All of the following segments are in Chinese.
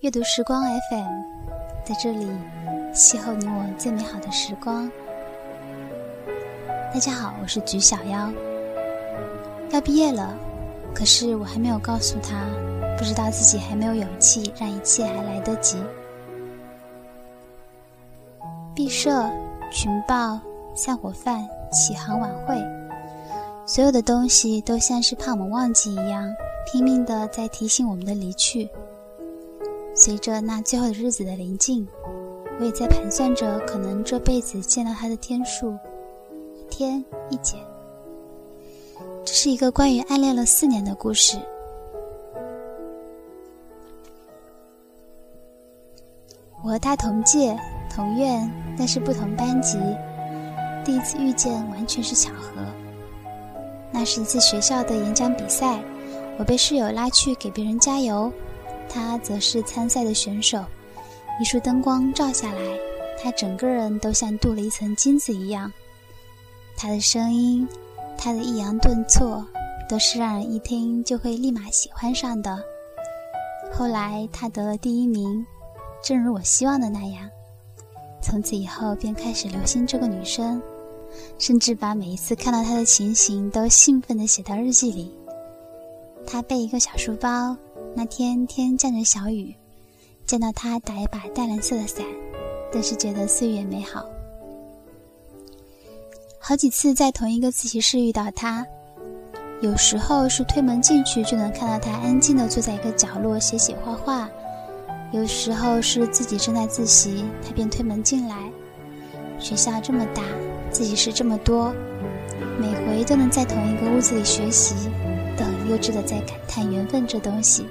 阅读时光 FM，在这里邂逅你我最美好的时光。大家好，我是菊小妖。要毕业了，可是我还没有告诉他，不知道自己还没有勇气，让一切还来得及。毕设、群报、散伙饭、启航晚会，所有的东西都像是怕我们忘记一样，拼命的在提醒我们的离去。随着那最后的日子的临近，我也在盘算着可能这辈子见到他的天数，一天一减。这是一个关于暗恋了四年的故事。我和他同届同院，但是不同班级。第一次遇见完全是巧合。那是一次学校的演讲比赛，我被室友拉去给别人加油。他则是参赛的选手，一束灯光照下来，他整个人都像镀了一层金子一样。他的声音，他的抑扬顿挫，都是让人一听就会立马喜欢上的。后来他得了第一名，正如我希望的那样。从此以后便开始留心这个女生，甚至把每一次看到她的情形都兴奋地写到日记里。她背一个小书包。那天天降着小雨，见到他打一把淡蓝色的伞，顿时觉得岁月美好。好几次在同一个自习室遇到他，有时候是推门进去就能看到他安静地坐在一个角落写写画画，有时候是自己正在自习，他便推门进来。学校这么大，自习室这么多，每回都能在同一个屋子里学习，都很幼稚的在感叹缘分这东西。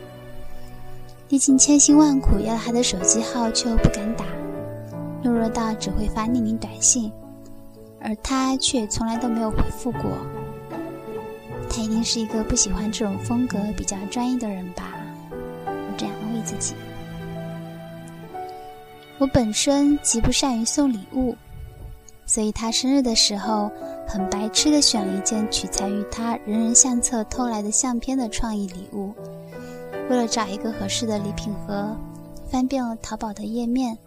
历尽千辛万苦要他的手机号，却又不敢打，懦弱到只会发匿名短信，而他却从来都没有回复过。他一定是一个不喜欢这种风格、比较专一的人吧？我这样安慰自己。我本身极不善于送礼物，所以他生日的时候，很白痴的选了一件取材于他人人相册偷来的相片的创意礼物。为了找一个合适的礼品盒，翻遍了淘宝的页面，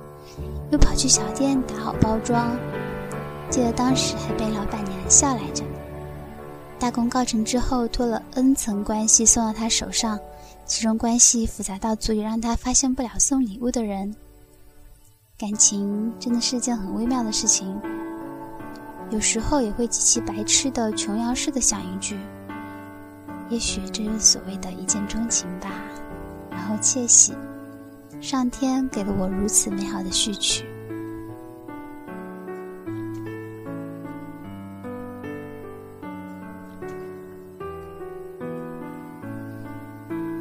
又跑去小店打好包装。记得当时还被老板娘笑来着。大功告成之后，托了 N 层关系送到他手上，其中关系复杂到足以让他发现不了送礼物的人。感情真的是件很微妙的事情，有时候也会极其白痴的琼瑶式的想一句。也许这是所谓的一见钟情吧，然后窃喜，上天给了我如此美好的序曲。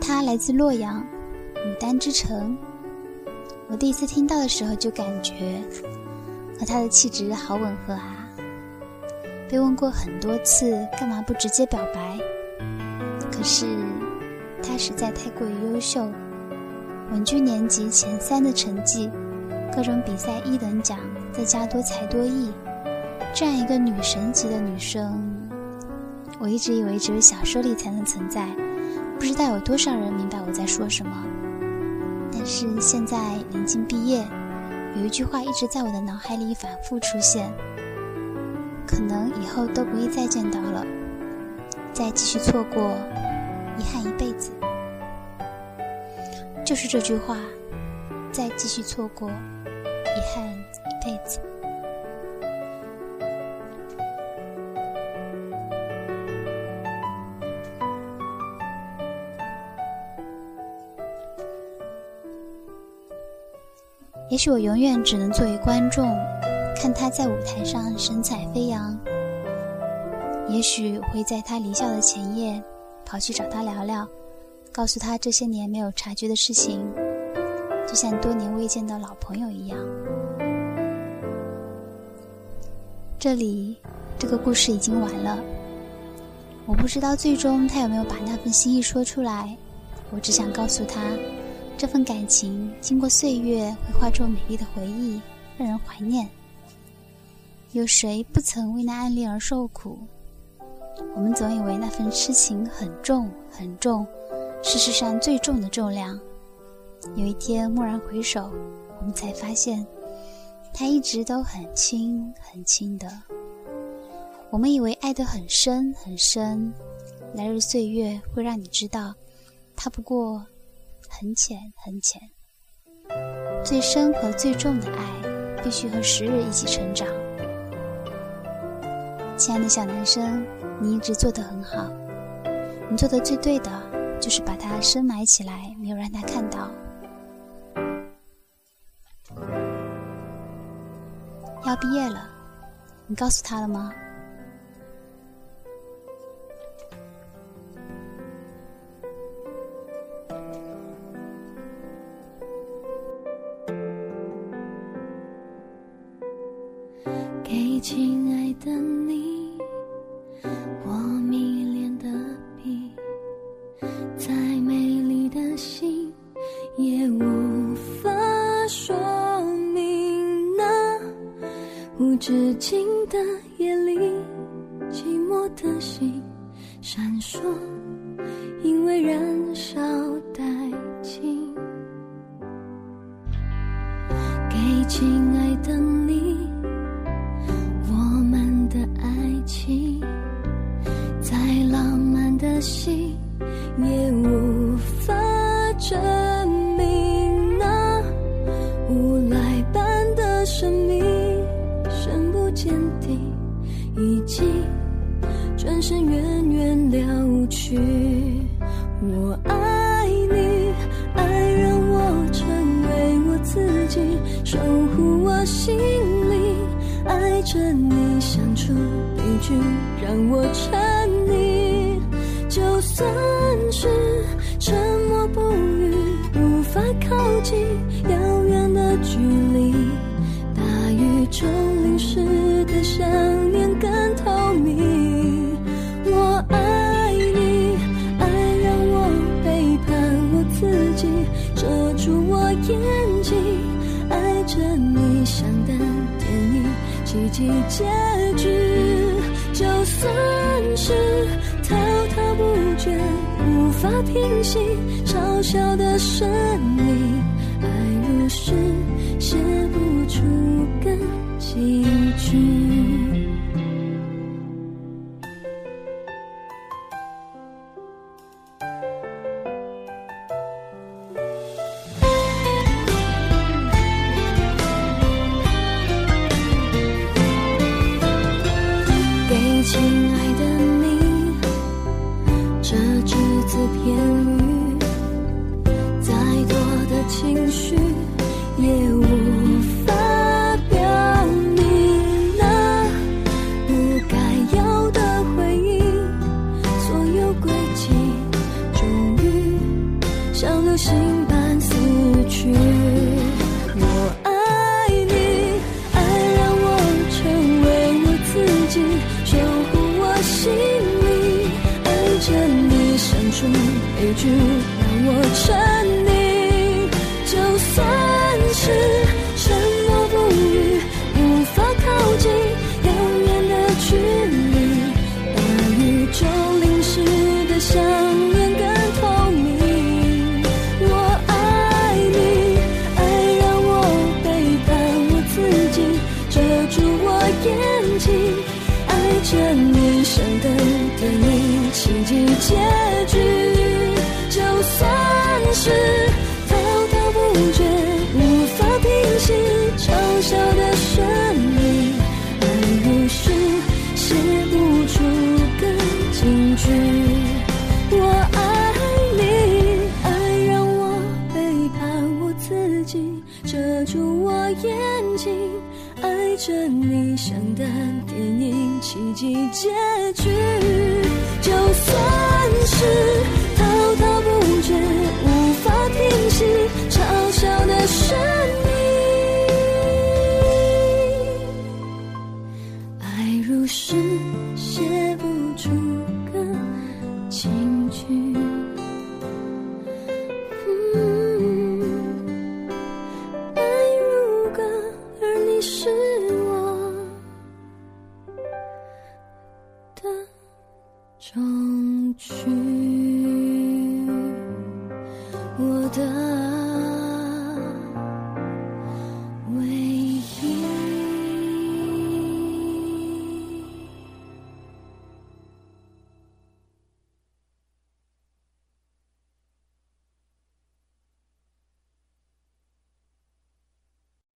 他来自洛阳，牡丹之城。我第一次听到的时候就感觉和他的气质好吻合啊。被问过很多次，干嘛不直接表白？可是，他实在太过于优秀，稳居年级前三的成绩，各种比赛一等奖，再加多才多艺，这样一个女神级的女生，我一直以为只有小说里才能存在，不知道有多少人明白我在说什么。但是现在临近毕业，有一句话一直在我的脑海里反复出现，可能以后都不会再见到了，再继续错过。遗憾一辈子，就是这句话。再继续错过，遗憾一辈子。也许我永远只能作为观众，看他在舞台上神采飞扬。也许会在他离校的前夜。跑去找他聊聊，告诉他这些年没有察觉的事情，就像多年未见的老朋友一样。这里，这个故事已经完了。我不知道最终他有没有把那份心意说出来。我只想告诉他，这份感情经过岁月会化作美丽的回忆，让人怀念。有谁不曾为那暗恋而受苦？我们总以为那份痴情很重很重，是世上最重的重量，有一天蓦然回首，我们才发现，他一直都很轻很轻的。我们以为爱得很深很深，来日岁月会让你知道，它不过很浅很浅。最深和最重的爱，必须和时日一起成长。亲爱的小男生，你一直做得很好，你做的最对的就是把它深埋起来，没有让他看到。要毕业了，你告诉他了吗？亲爱的你，我迷恋的笔，再美丽的心也无法说明那无止境的夜里，寂寞的心闪烁，因为燃烧殆尽。给亲也无法证明那无赖般的生命，深不见底，已经转身远远了去。我爱你，爱让我成为我自己，守护我心里，爱着你，相处。一句让我沉，算是沉默不语，无法靠近遥远的距离。大雨中淋湿的想念更透明。我爱你，爱让我背叛我自己，遮住我眼睛，爱着你像等电影奇迹结局。无法平息嘲笑的声音。爱如诗写不出个几句。结局让我沉溺，就算是沉默不语，无法靠近，遥远的距离，把宇宙淋湿的想念更透明。我爱你，爱让我背叛我自己，遮住我眼睛，爱着你，想的电影，情节简。是滔滔不绝无法平息嘲笑的声音爱如诗写不出个金句我爱你爱让我背叛我自己遮住我眼睛爱着你像看电影奇迹结局。就算是小的是你爱如诗写不出个情句爱如歌而你是我的终据我的爱